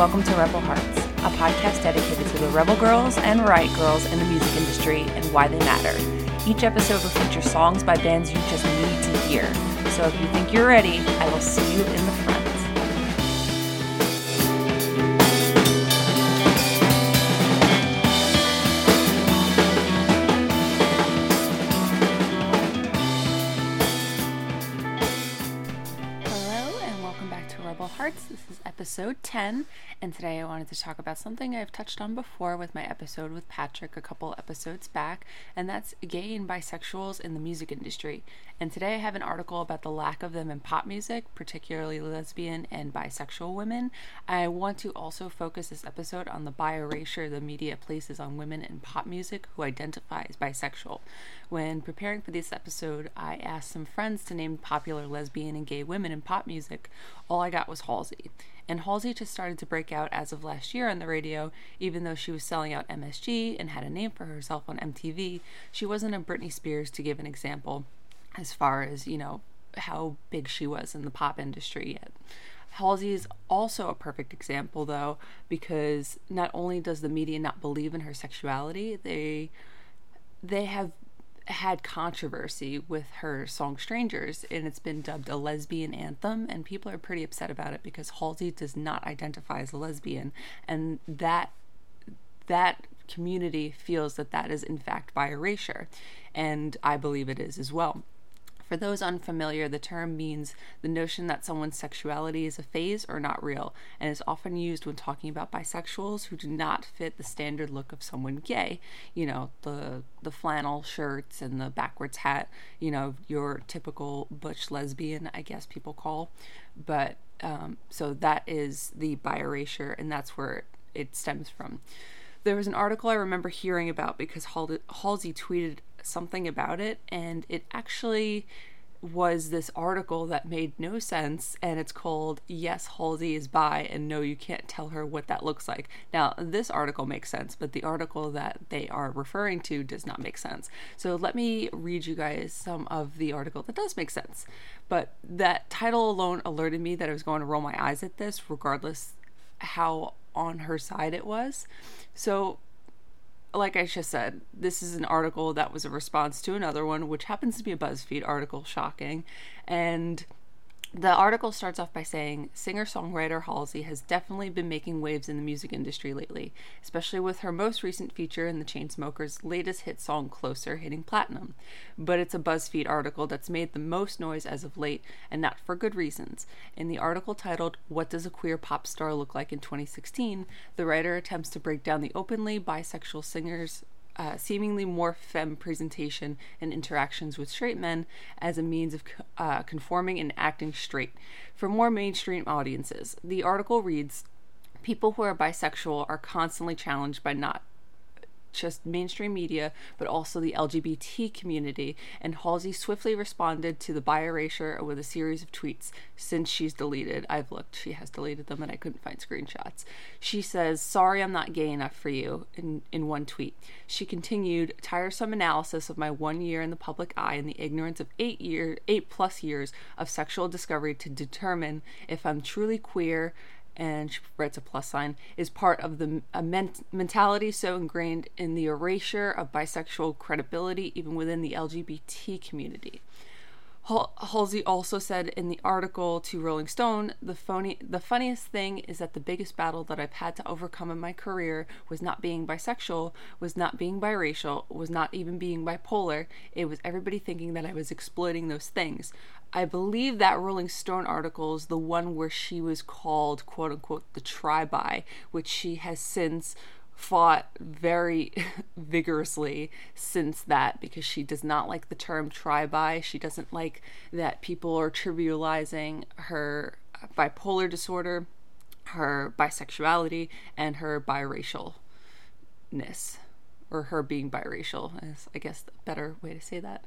welcome to Rebel Hearts, a podcast dedicated to the rebel girls and riot girls in the music industry and why they matter. Each episode will feature songs by bands you just need to hear. So if you think you're ready, I will see you in the front. Episode 10, and today I wanted to talk about something I've touched on before with my episode with Patrick a couple episodes back, and that's gay and bisexuals in the music industry. And today I have an article about the lack of them in pop music, particularly lesbian and bisexual women. I want to also focus this episode on the bi erasure the media places on women in pop music who identify as bisexual. When preparing for this episode, I asked some friends to name popular lesbian and gay women in pop music. All I got was Halsey. And Halsey just started to break out as of last year on the radio, even though she was selling out MSG and had a name for herself on MTV. She wasn't a Britney Spears, to give an example, as far as, you know, how big she was in the pop industry yet. Halsey is also a perfect example, though, because not only does the media not believe in her sexuality, they they have had controversy with her song Strangers, and it's been dubbed a lesbian anthem, and people are pretty upset about it because Halsey does not identify as a lesbian, and that that community feels that that is in fact bi erasure, and I believe it is as well. For those unfamiliar, the term means the notion that someone's sexuality is a phase or not real, and is often used when talking about bisexuals who do not fit the standard look of someone gay. You know, the the flannel shirts and the backwards hat. You know, your typical butch lesbian, I guess people call. But um, so that is the bi erasure, and that's where it stems from. There was an article I remember hearing about because Halsey tweeted something about it, and it actually was this article that made no sense, and it's called Yes, Halsey is bi, and no, you can't tell her what that looks like. Now, this article makes sense, but the article that they are referring to does not make sense. So, let me read you guys some of the article that does make sense. But that title alone alerted me that I was going to roll my eyes at this, regardless how on her side it was. So, like I just said, this is an article that was a response to another one, which happens to be a BuzzFeed article, shocking. And the article starts off by saying singer songwriter Halsey has definitely been making waves in the music industry lately, especially with her most recent feature in the Chainsmokers' latest hit song Closer hitting platinum. But it's a BuzzFeed article that's made the most noise as of late, and not for good reasons. In the article titled, What Does a Queer Pop Star Look Like in 2016? the writer attempts to break down the openly bisexual singer's uh, seemingly more femme presentation and interactions with straight men as a means of uh, conforming and acting straight for more mainstream audiences. The article reads People who are bisexual are constantly challenged by not just mainstream media, but also the LGBT community, and Halsey swiftly responded to the bi erasure with a series of tweets since she's deleted. I've looked, she has deleted them, and I couldn't find screenshots. She says, Sorry, I'm not gay enough for you, in, in one tweet. She continued, Tiresome analysis of my one year in the public eye and the ignorance of eight year, eight plus years of sexual discovery to determine if I'm truly queer and she writes a plus sign, is part of the a ment- mentality so ingrained in the erasure of bisexual credibility, even within the LGBT community. Halsey also said in the article to Rolling Stone, the phony, the funniest thing is that the biggest battle that I've had to overcome in my career was not being bisexual, was not being biracial, was not even being bipolar. It was everybody thinking that I was exploiting those things. I believe that Rolling Stone article is the one where she was called quote unquote the tri which she has since fought very vigorously since that because she does not like the term tri She doesn't like that people are trivializing her bipolar disorder, her bisexuality, and her biracialness. Or her being biracial is, I guess, the better way to say that.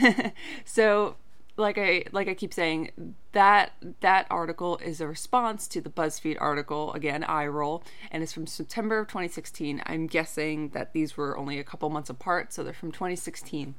so like I like I keep saying that that article is a response to the BuzzFeed article again eye roll and it's from September of 2016. I'm guessing that these were only a couple months apart, so they're from 2016.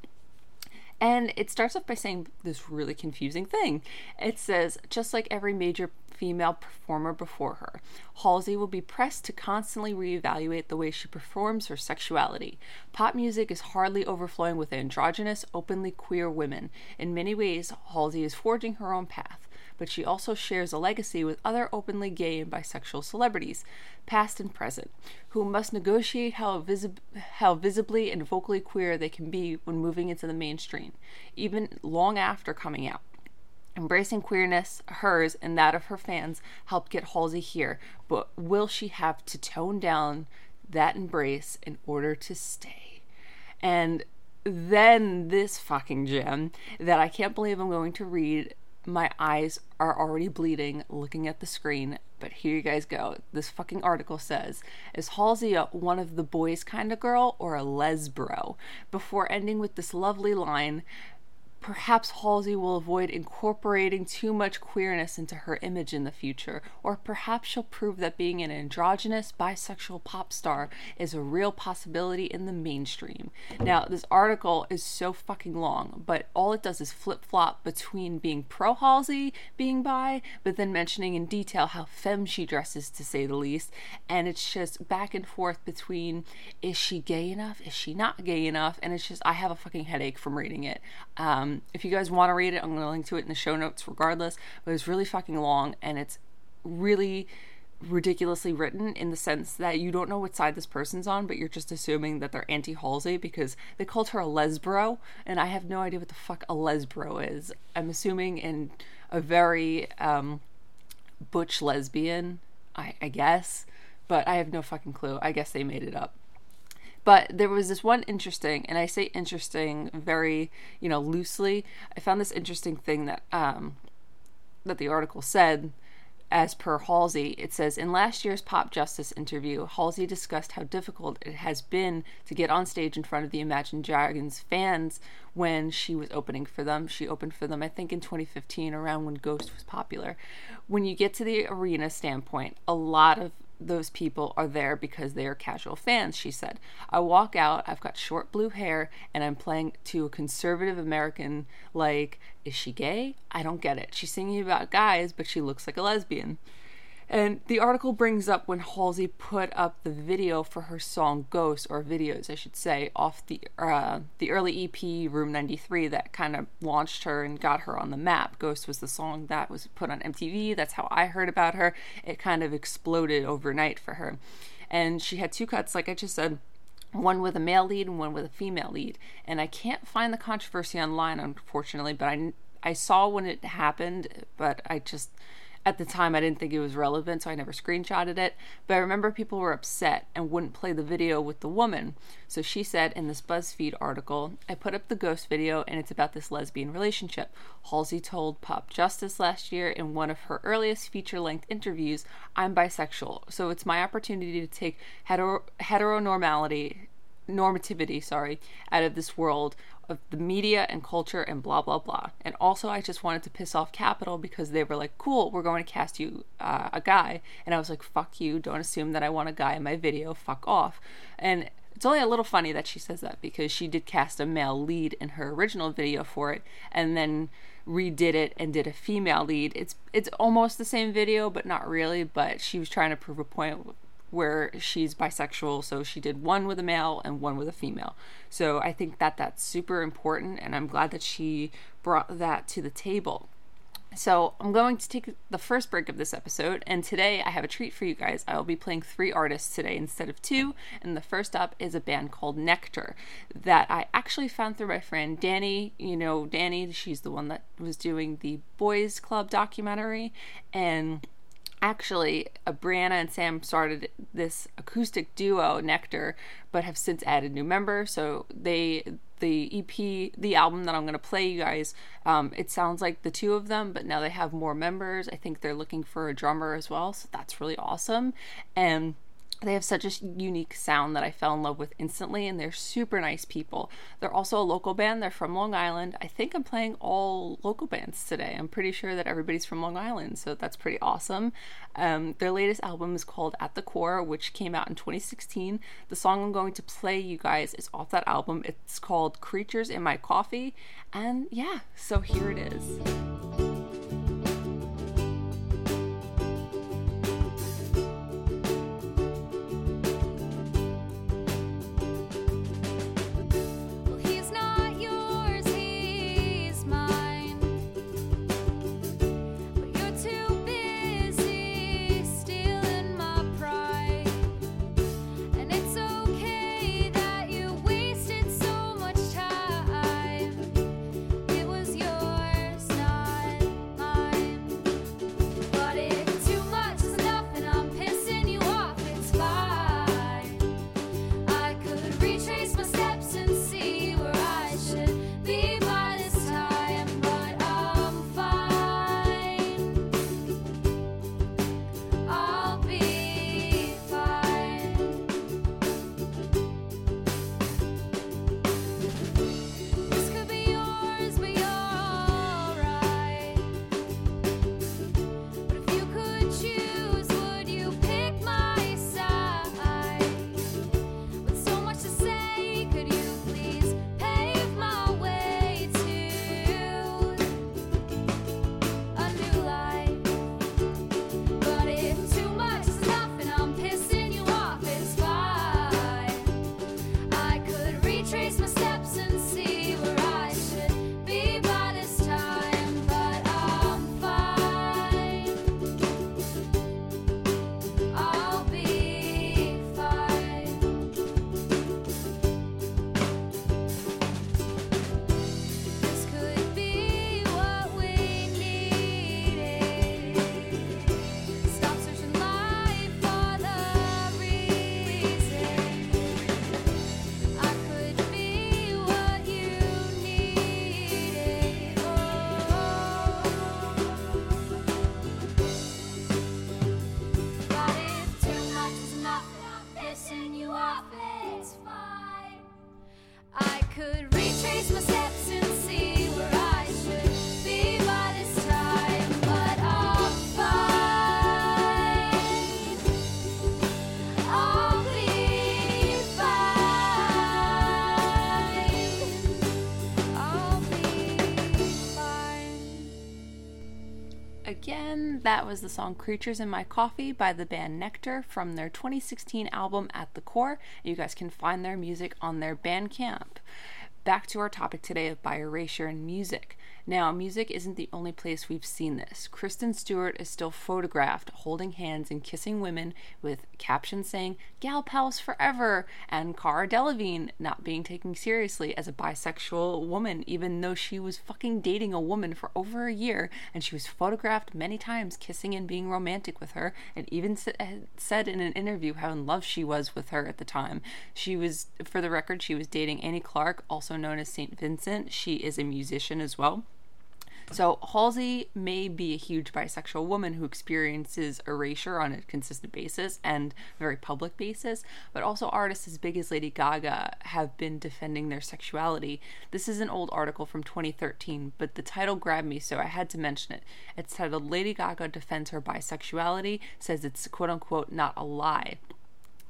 And it starts off by saying this really confusing thing. It says, just like every major female performer before her. Halsey will be pressed to constantly reevaluate the way she performs her sexuality. Pop music is hardly overflowing with androgynous, openly queer women. In many ways, Halsey is forging her own path but she also shares a legacy with other openly gay and bisexual celebrities, past and present, who must negotiate how, visib- how visibly and vocally queer they can be when moving into the mainstream, even long after coming out. Embracing queerness, hers and that of her fans, helped get Halsey here, but will she have to tone down that embrace in order to stay? And then this fucking gem that I can't believe I'm going to read my eyes are already bleeding looking at the screen, but here you guys go. This fucking article says Is Halsey a one of the boys kind of girl or a lesbro? Before ending with this lovely line Perhaps Halsey will avoid incorporating too much queerness into her image in the future, or perhaps she'll prove that being an androgynous bisexual pop star is a real possibility in the mainstream. Now, this article is so fucking long, but all it does is flip flop between being pro Halsey being bi, but then mentioning in detail how femme she dresses, to say the least, and it's just back and forth between is she gay enough, is she not gay enough, and it's just I have a fucking headache from reading it. Um, if you guys want to read it, I'm going to link to it in the show notes regardless. But it's really fucking long and it's really ridiculously written in the sense that you don't know what side this person's on, but you're just assuming that they're anti Halsey because they called her a lesbro, and I have no idea what the fuck a lesbro is. I'm assuming in a very um, butch lesbian, I, I guess, but I have no fucking clue. I guess they made it up. But there was this one interesting, and I say interesting very, you know, loosely. I found this interesting thing that um, that the article said. As per Halsey, it says in last year's Popjustice interview, Halsey discussed how difficult it has been to get on stage in front of the Imagine Dragons fans when she was opening for them. She opened for them, I think, in 2015, around when Ghost was popular. When you get to the arena standpoint, a lot of those people are there because they are casual fans, she said. I walk out, I've got short blue hair, and I'm playing to a conservative American, like, is she gay? I don't get it. She's singing about guys, but she looks like a lesbian. And the article brings up when Halsey put up the video for her song "Ghost" or videos, I should say, off the uh, the early EP Room 93 that kind of launched her and got her on the map. "Ghost" was the song that was put on MTV. That's how I heard about her. It kind of exploded overnight for her, and she had two cuts, like I just said one with a male lead and one with a female lead. And I can't find the controversy online, unfortunately, but I, I saw when it happened, but I just at the time I didn't think it was relevant, so I never screenshotted it. But I remember people were upset and wouldn't play the video with the woman. So she said in this BuzzFeed article, I put up the ghost video and it's about this lesbian relationship. Halsey told Popjustice last year in one of her earliest feature length interviews, I'm bisexual, so it's my opportunity to take hetero- heteronormality normativity, sorry, out of this world of the media and culture and blah blah blah. And also, I just wanted to piss off Capitol because they were like, "Cool, we're going to cast you uh, a guy," and I was like, "Fuck you! Don't assume that I want a guy in my video. Fuck off." And it's only a little funny that she says that because she did cast a male lead in her original video for it, and then redid it and did a female lead. It's it's almost the same video, but not really. But she was trying to prove a point where she's bisexual, so she did one with a male and one with a female. So I think that that's super important, and I'm glad that she brought that to the table. So I'm going to take the first break of this episode, and today I have a treat for you guys. I will be playing three artists today instead of two, and the first up is a band called Nectar that I actually found through my friend Danny. You know, Danny, she's the one that was doing the Boys Club documentary, and actually, uh, Brianna and Sam started this acoustic duo, Nectar, but have since added new members. So they, the EP, the album that I'm going to play you guys, um, it sounds like the two of them, but now they have more members. I think they're looking for a drummer as well, so that's really awesome. And they have such a unique sound that I fell in love with instantly, and they're super nice people. They're also a local band. They're from Long Island. I think I'm playing all local bands today. I'm pretty sure that everybody's from Long Island, so that's pretty awesome. Um, their latest album is called At the Core, which came out in 2016. The song I'm going to play you guys is off that album. It's called Creatures in My Coffee, and yeah, so here it is. That was the song Creatures in My Coffee by the band Nectar from their 2016 album At the Core. You guys can find their music on their Bandcamp. Back to our topic today of bi erasure and music. Now, music isn't the only place we've seen this. Kristen Stewart is still photographed holding hands and kissing women with captions saying, Gal pals forever, and Cara Delevingne not being taken seriously as a bisexual woman, even though she was fucking dating a woman for over a year, and she was photographed many times kissing and being romantic with her, and even eh, said in an interview how in love she was with her at the time. She was, for the record, she was dating Annie Clark, also known as St. Vincent. She is a musician as well. So Halsey may be a huge bisexual woman who experiences erasure on a consistent basis and very public basis, but also artists as big as Lady Gaga have been defending their sexuality. This is an old article from 2013, but the title grabbed me, so I had to mention it. It's titled Lady Gaga Defends Her Bisexuality, says it's quote unquote not a lie.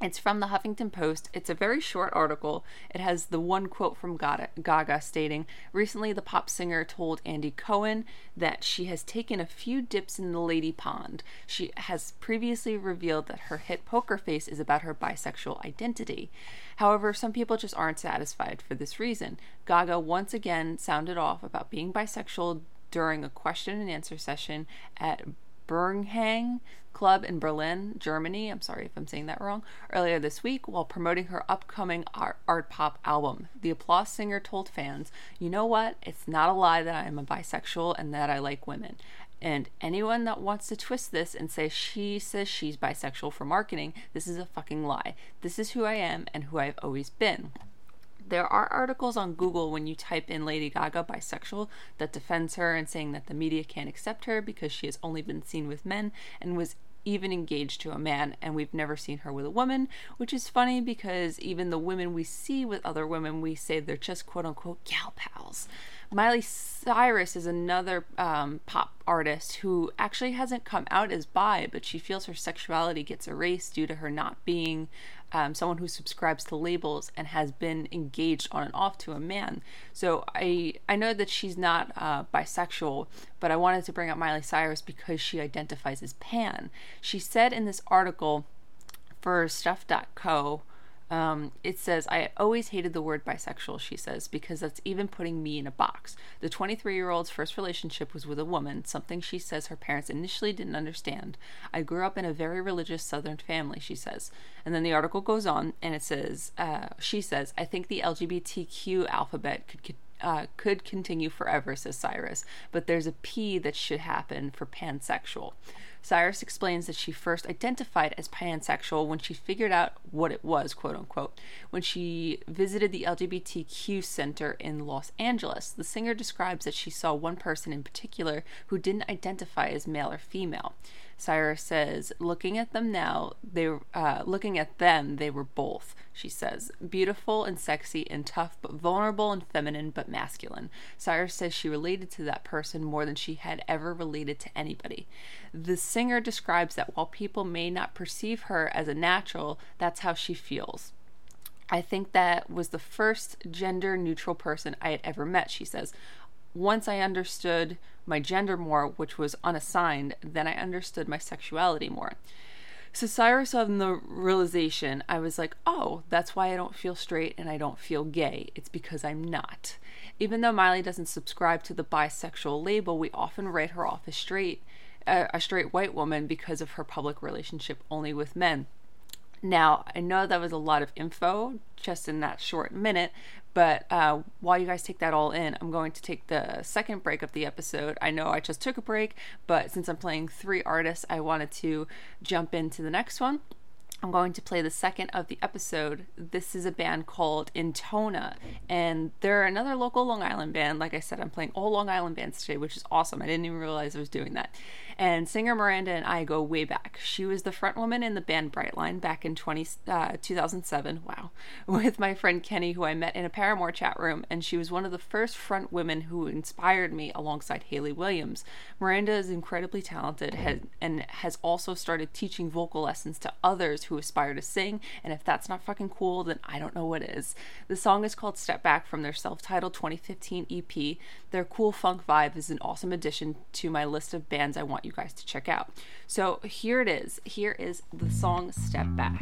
It's from the Huffington Post. It's a very short article. It has the one quote from Gaga stating Recently, the pop singer told Andy Cohen that she has taken a few dips in the lady pond. She has previously revealed that her hit Poker Face is about her bisexual identity. However, some people just aren't satisfied for this reason. Gaga once again sounded off about being bisexual during a question and answer session at Bernhang Club in Berlin, Germany. I'm sorry if I'm saying that wrong. Earlier this week, while promoting her upcoming art, art pop album, the applause singer told fans, "You know what? It's not a lie that I am a bisexual and that I like women." And anyone that wants to twist this and say she says she's bisexual for marketing, this is a fucking lie. This is who I am and who I've always been. There are articles on Google when you type in Lady Gaga bisexual that defends her and saying that the media can't accept her because she has only been seen with men and was even engaged to a man, and we've never seen her with a woman, which is funny because even the women we see with other women, we say they're just quote unquote gal pals. Miley Cyrus is another um, pop artist who actually hasn't come out as bi, but she feels her sexuality gets erased due to her not being um, someone who subscribes to labels and has been engaged on and off to a man. So I I know that she's not uh, bisexual, but I wanted to bring up Miley Cyrus because she identifies as pan. She said in this article for Stuff.co um, it says, I always hated the word bisexual, she says, because that's even putting me in a box. The 23 year old's first relationship was with a woman, something she says her parents initially didn't understand. I grew up in a very religious Southern family, she says. And then the article goes on and it says, uh, she says, I think the LGBTQ alphabet could, uh, could continue forever, says Cyrus, but there's a P that should happen for pansexual. Cyrus explains that she first identified as pansexual when she figured out what it was, quote unquote, when she visited the LGBTQ center in Los Angeles. The singer describes that she saw one person in particular who didn't identify as male or female. Cyrus says, looking at them now, they uh, looking at them, they were both. She says, beautiful and sexy and tough, but vulnerable and feminine, but masculine. Cyrus says she related to that person more than she had ever related to anybody. The singer describes that while people may not perceive her as a natural, that's how she feels. I think that was the first gender neutral person I had ever met, she says once I understood my gender more, which was unassigned, then I understood my sexuality more. So Cyrus on the realization, I was like, oh, that's why I don't feel straight and I don't feel gay. It's because I'm not. Even though Miley doesn't subscribe to the bisexual label, we often write her off as straight, uh, a straight white woman because of her public relationship only with men. Now, I know that was a lot of info just in that short minute, but uh, while you guys take that all in, I'm going to take the second break of the episode. I know I just took a break, but since I'm playing three artists, I wanted to jump into the next one. I'm going to play the second of the episode. This is a band called Intona, and they're another local Long Island band. Like I said, I'm playing all Long Island bands today, which is awesome. I didn't even realize I was doing that. And singer Miranda and I go way back. She was the front woman in the band Brightline back in 20, uh, 2007. Wow. With my friend Kenny, who I met in a Paramore chat room. And she was one of the first front women who inspired me alongside Hayley Williams. Miranda is incredibly talented has, and has also started teaching vocal lessons to others who aspire to sing, and if that's not fucking cool, then I don't know what is. The song is called Step Back from their self titled 2015 EP. Their cool funk vibe is an awesome addition to my list of bands I want you guys to check out. So here it is. Here is the song Step Back.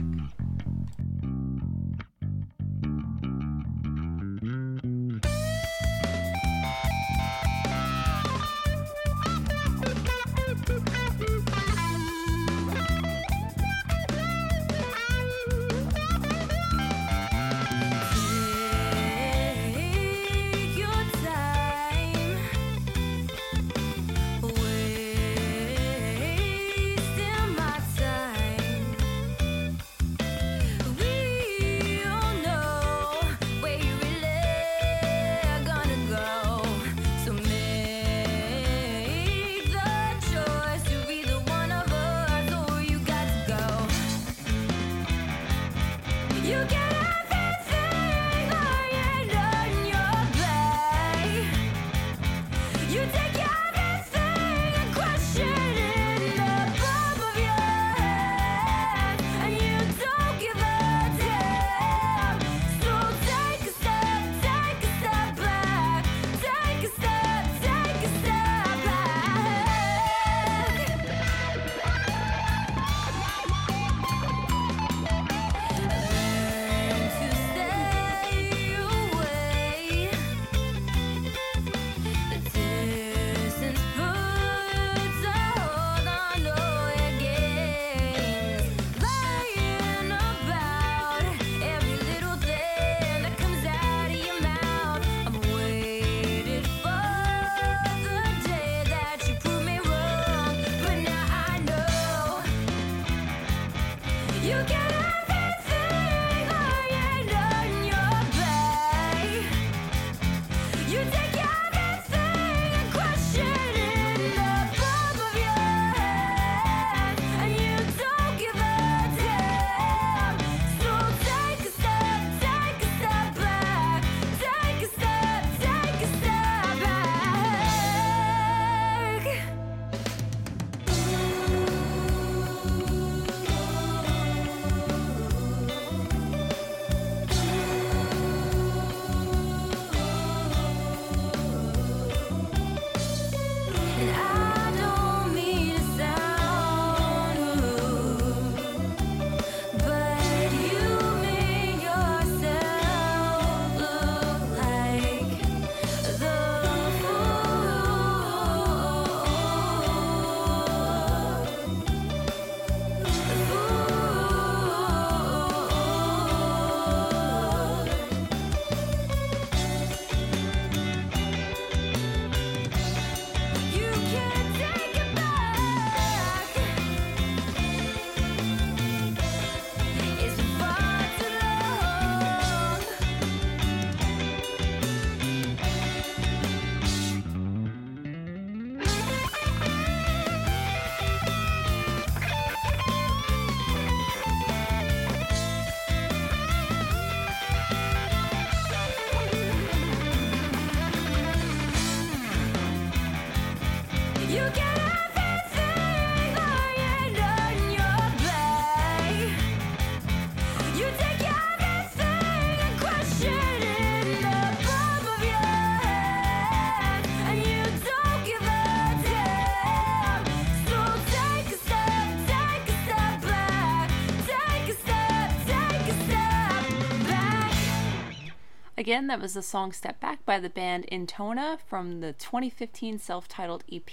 Again, that was the song Step Back by the band Intona from the 2015 self-titled EP.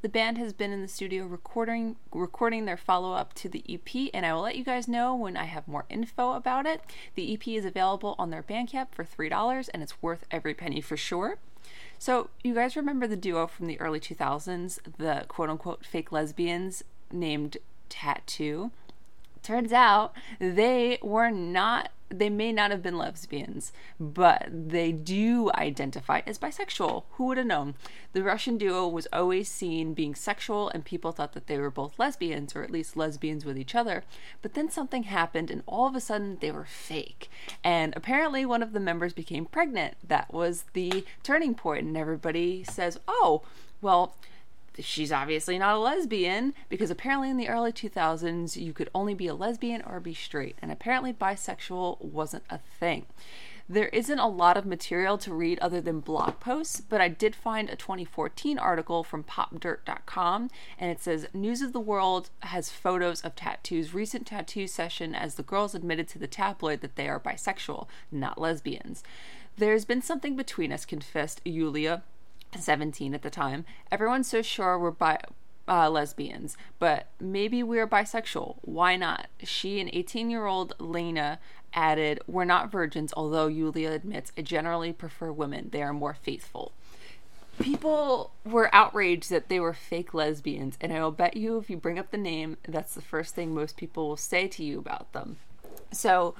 The band has been in the studio recording recording their follow-up to the EP and I will let you guys know when I have more info about it. The EP is available on their Bandcamp for $3 and it's worth every penny for sure. So, you guys remember the duo from the early 2000s, the quote-unquote fake lesbians named t.A.T.u.? turns out they were not they may not have been lesbians but they do identify as bisexual. Who would have known? The russian duo was always seen being sexual and people thought that they were both lesbians or at least lesbians with each other. But then something happened and all of a sudden they were fake. And apparently one of the members became pregnant. That was the turning point and everybody says oh well she's obviously not a lesbian because apparently in the early 2000s you could only be a lesbian or be straight, and apparently bisexual wasn't a thing. There isn't a lot of material to read other than blog posts, but I did find a 2014 article from popdirt.com and it says News of the World has photos of t.A.T.u.'s recent tattoo session as the girls admitted to the tabloid that they are bisexual, not lesbians. There's been something between us, confessed Yulia, 17 at the time. Everyone's so sure we're bi- uh, lesbians, but maybe we're bisexual. Why not? She and 18 year old Lena added, We're not virgins, although Yulia admits, I generally prefer women. They are more faithful. People were outraged that they were fake lesbians, and I'll bet you if you bring up the name, that's the first thing most people will say to you about them. So,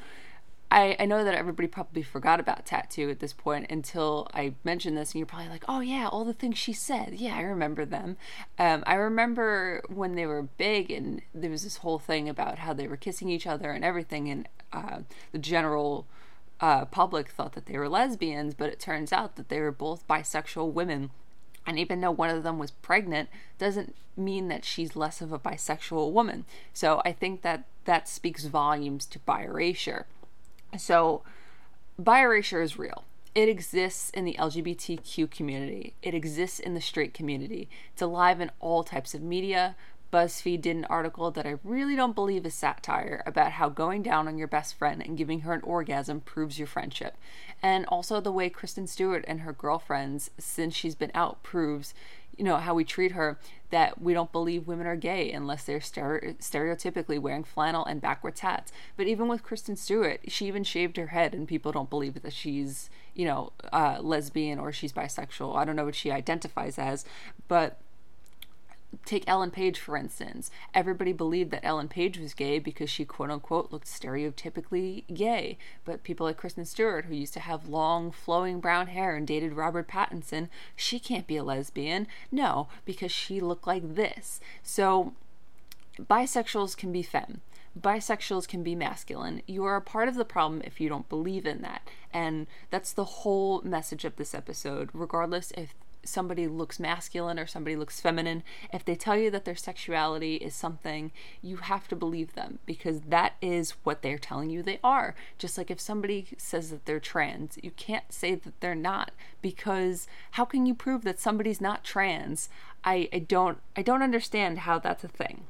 I, I know that everybody probably forgot about t.A.T.u. at this point until I mentioned this, and you're probably like, oh, yeah, all the things she said. Yeah, I remember them. Um, I remember when they were big, and there was this whole thing about how they were kissing each other and everything, and uh, the general uh, public thought that they were lesbians, but it turns out that they were both bisexual women. And even though one of them was pregnant, doesn't mean that she's less of a bisexual woman. So I think that that speaks volumes to bi erasure. So, bi erasure is real. It exists in the LGBTQ community. It exists in the straight community. It's alive in all types of media. BuzzFeed did an article that I really don't believe is satire about how going down on your best friend and giving her an orgasm proves your friendship. And also the way Kristen Stewart and her girlfriends, since she's been out, proves, you know, how we treat her that we don't believe women are gay unless they're stereotypically wearing flannel and backwards hats. But even with Kristen Stewart, she even shaved her head, and people don't believe that she's, you know, uh, lesbian or she's bisexual. I don't know what she identifies as, but take Ellen Page for instance. Everybody believed that Ellen Page was gay because she quote unquote looked stereotypically gay. But people like Kristen Stewart, who used to have long flowing brown hair and dated Robert Pattinson, she can't be a lesbian. No, because she looked like this. So bisexuals can be femme. Bisexuals can be masculine. You are a part of the problem if you don't believe in that. And that's the whole message of this episode, regardless if somebody looks masculine or somebody looks feminine, if they tell you that their sexuality is something, you have to believe them because that is what they're telling you they are. Just like if somebody says that they're trans, you can't say that they're not because how can you prove that somebody's not trans? I, I don't I don't understand how that's a thing.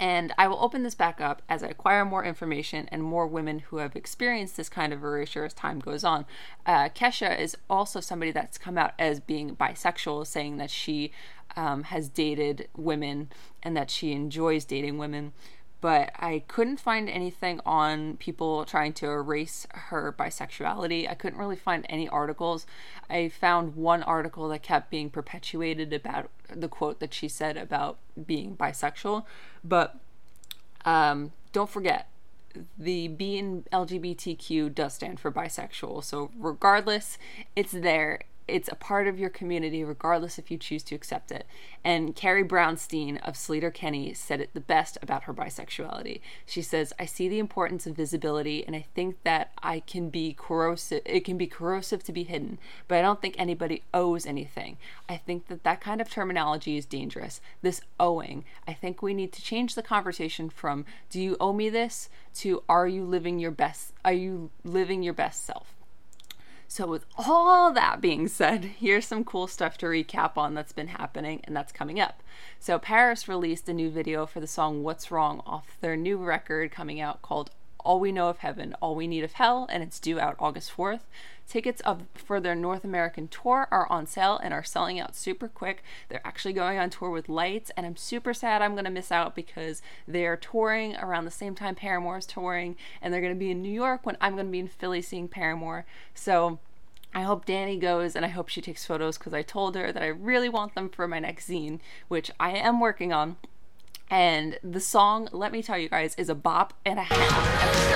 And I will open this back up as I acquire more information and more women who have experienced this kind of erasure as time goes on. Uh, Kesha is also somebody that's come out as being bisexual, saying that she um, has dated women and that she enjoys dating women. But I couldn't find anything on people trying to erase her bisexuality. I couldn't really find any articles. I found one article that kept being perpetuated about the quote that she said about being bisexual. But um, don't forget, the B in LGBTQ does stand for bisexual. So, regardless, it's there. It's a part of your community, regardless if you choose to accept it. And Carrie Brownstein of Sleater-Kinney said it the best about her bisexuality. She says, I see the importance of visibility, and I think that I can be corrosive. It can be corrosive to be hidden, but I don't think anybody owes anything. I think that that kind of terminology is dangerous. This owing, I think we need to change the conversation from "Do you owe me this?" to "Are you living your best? Are you living your best self?" So, with all that being said, here's some cool stuff to recap on that's been happening and that's coming up. So, PVRIS released a new video for the song What's Wrong off their new record coming out called All We Know of Heaven, All We Need of Hell, and it's due out August 4th. Tickets of, for their North American tour are on sale and are selling out super quick. They're actually going on tour with Lights, and I'm super sad I'm going to miss out because they're touring around the same time Paramore's touring, and they're going to be in New York when I'm going to be in Philly seeing Paramore. So I hope Danny goes and I hope she takes photos because I told her that I really want them for my next zine, which I am working on. And the song, let me tell you guys, is a bop and a half.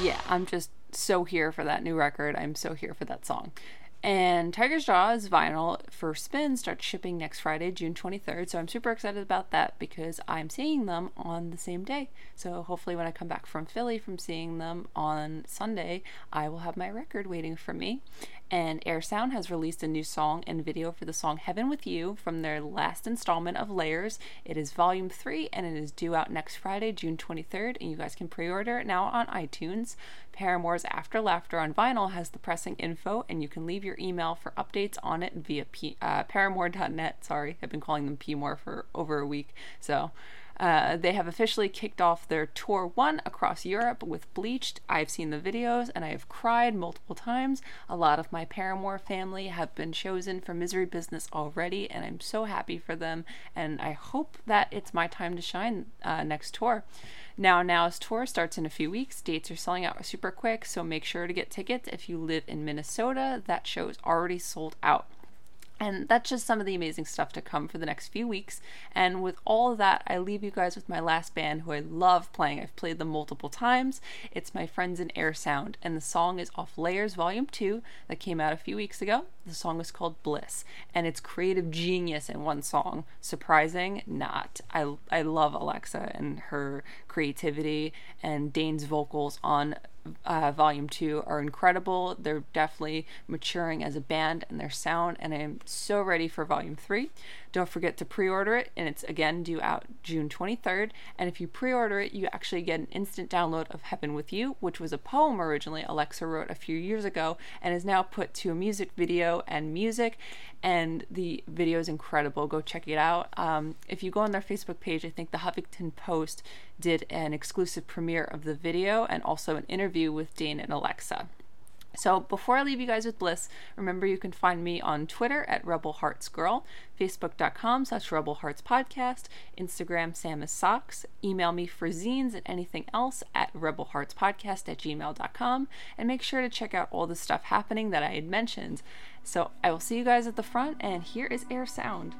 Yeah, I'm just so here for that new record. I'm so here for that song. And Tigers Jaw's vinyl for Spin starts shipping next Friday, June 23rd. So I'm super excited about that because I'm seeing them on the same day. So hopefully, when I come back from Philly from seeing them on Sunday, I will have my record waiting for me. And Air Sound has released a new song and video for the song Heaven with You from their last installment of Layers. It is volume 3 and it is due out next Friday, June 23rd. And you guys can pre order it now on iTunes. Paramore's After Laughter on vinyl has the pressing info, and you can leave your email for updates on it via P- uh, paramore.net. Sorry, I've been calling them PMore for over a week. So uh, they have officially kicked off their tour one across Europe with Bleached. I've seen the videos and I have cried multiple times. A lot of my Paramore family have been chosen for Misery Business already, and I'm so happy for them. And I hope that it's my time to shine uh, next tour. Now Now's tour starts in a few weeks. Dates are selling out super quick, so make sure to get tickets if you live in Minnesota. That show is already sold out. And that's just some of the amazing stuff to come for the next few weeks. And with all of that, I leave you guys with my last band who I love playing. I've played them multiple times. It's my friends in Air Sound, and the song is off Layers Volume 2 that came out a few weeks ago. The song is called Bliss, and it's creative genius in one song. Surprising? Not. I, I love Alexa and her creativity and Dane's vocals on uh, volume two are incredible. They're definitely maturing as a band and their sound, and I'm so ready for volume three. Don't forget to pre order it, and it's again due out June 23rd. And if you pre order it, you actually get an instant download of Heaven with You, which was a poem originally Alexa wrote a few years ago and is now put to a music video and music. And the video is incredible. Go check it out. Um, if you go on their Facebook page, I think the Huffington Post did an exclusive premiere of the video and also an interview with Dane and Alexa. So before I leave you guys with Bliss, remember you can find me on Twitter at Rebel Hearts Girl, Facebook.com slash Rebel Hearts Podcast, Instagram Samus Socks, email me for zines and anything else at rebelheartspodcast at gmail.com, and make sure to check out all the stuff happening that I had mentioned. So I will see you guys at the front, and here is Air Sound.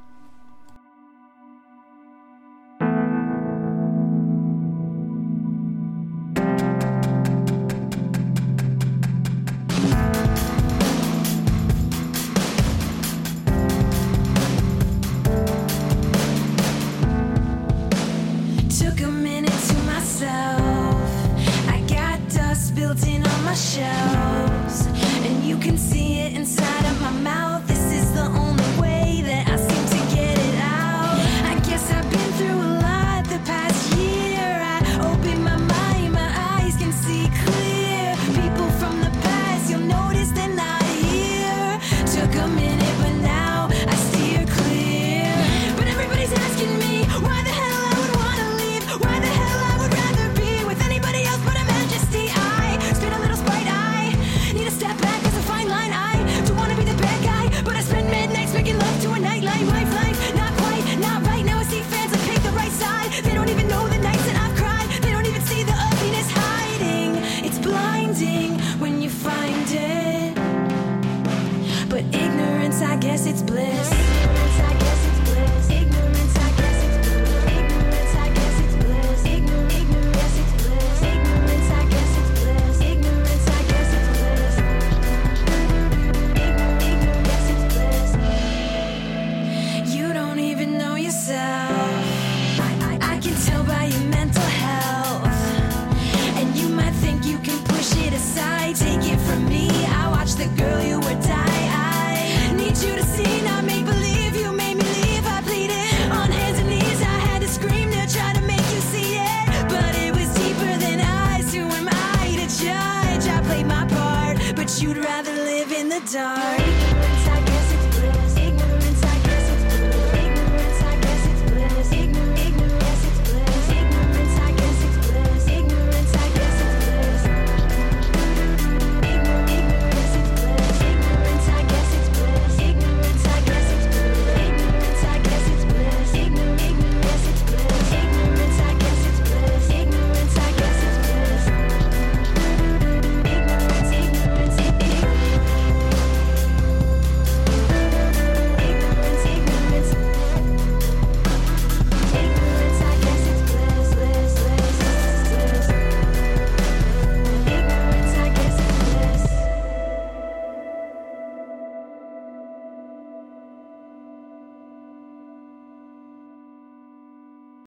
The dark.